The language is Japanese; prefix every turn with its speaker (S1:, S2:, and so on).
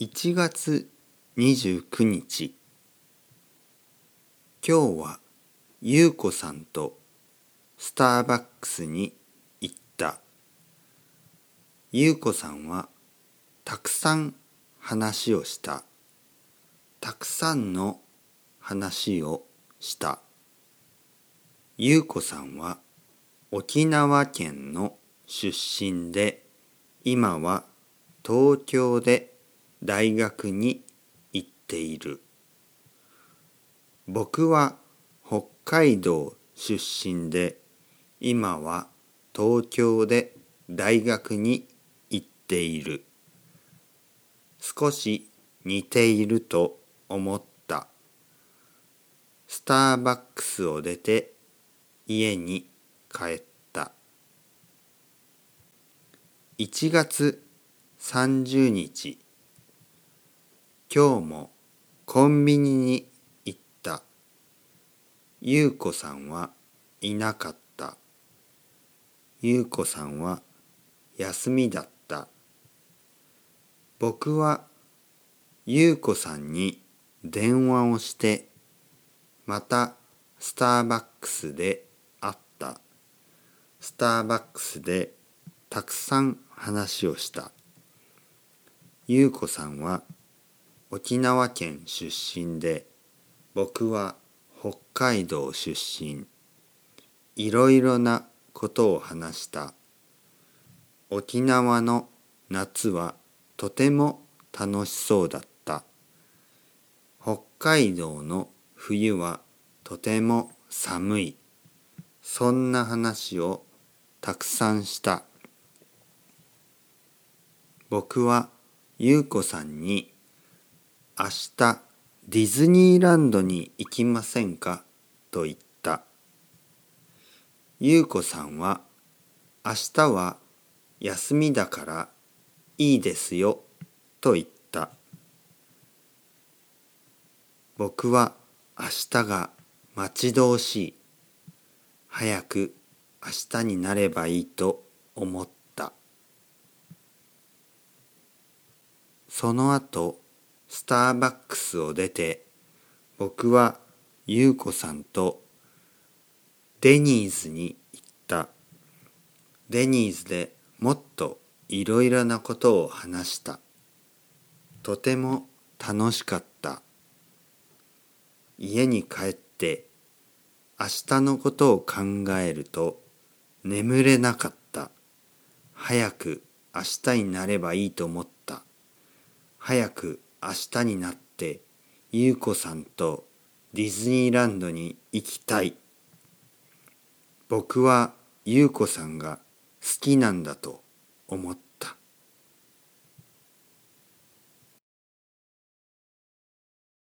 S1: 1月29日。今日はゆうこさんとスターバックスに行った。ゆうこさんはたくさん話をした。たくさんの話をした。ゆうこさんは沖縄県の出身で今は東京で大学に行っている。僕は北海道出身で今は東京で大学に行っている。少し似ていると思った。スターバックスを出て家に帰った。1月30日今日もコンビニに行った。ゆうこさんはいなかった。ゆうこさんは休みだった。僕はゆうこさんに電話をしてまたスターバックスで会った。スターバックスでたくさん話をした。ゆうこさんは沖縄県出身で僕は北海道出身。いろいろなことを話した。沖縄の夏はとても楽しそうだった。北海道の冬はとても寒い。そんな話をたくさんした。僕はゆうこさんに明日ディズニーランドに行きませんか？と言った。ゆうこさんは明日は休みだからいいですよと言った。僕は明日が待ち遠しい。早く明日になればいいと思った。その後スターバックスを出て僕は優子さんとデニーズに行った。デニーズでもっといろいろなことを話した。とても楽しかった。家に帰って明日のことを考えると眠れなかった。早く明日になればいいと思った。早く明日になって優子さんとディズニーランドに行きたい。僕は優子さんが好きなんだと思った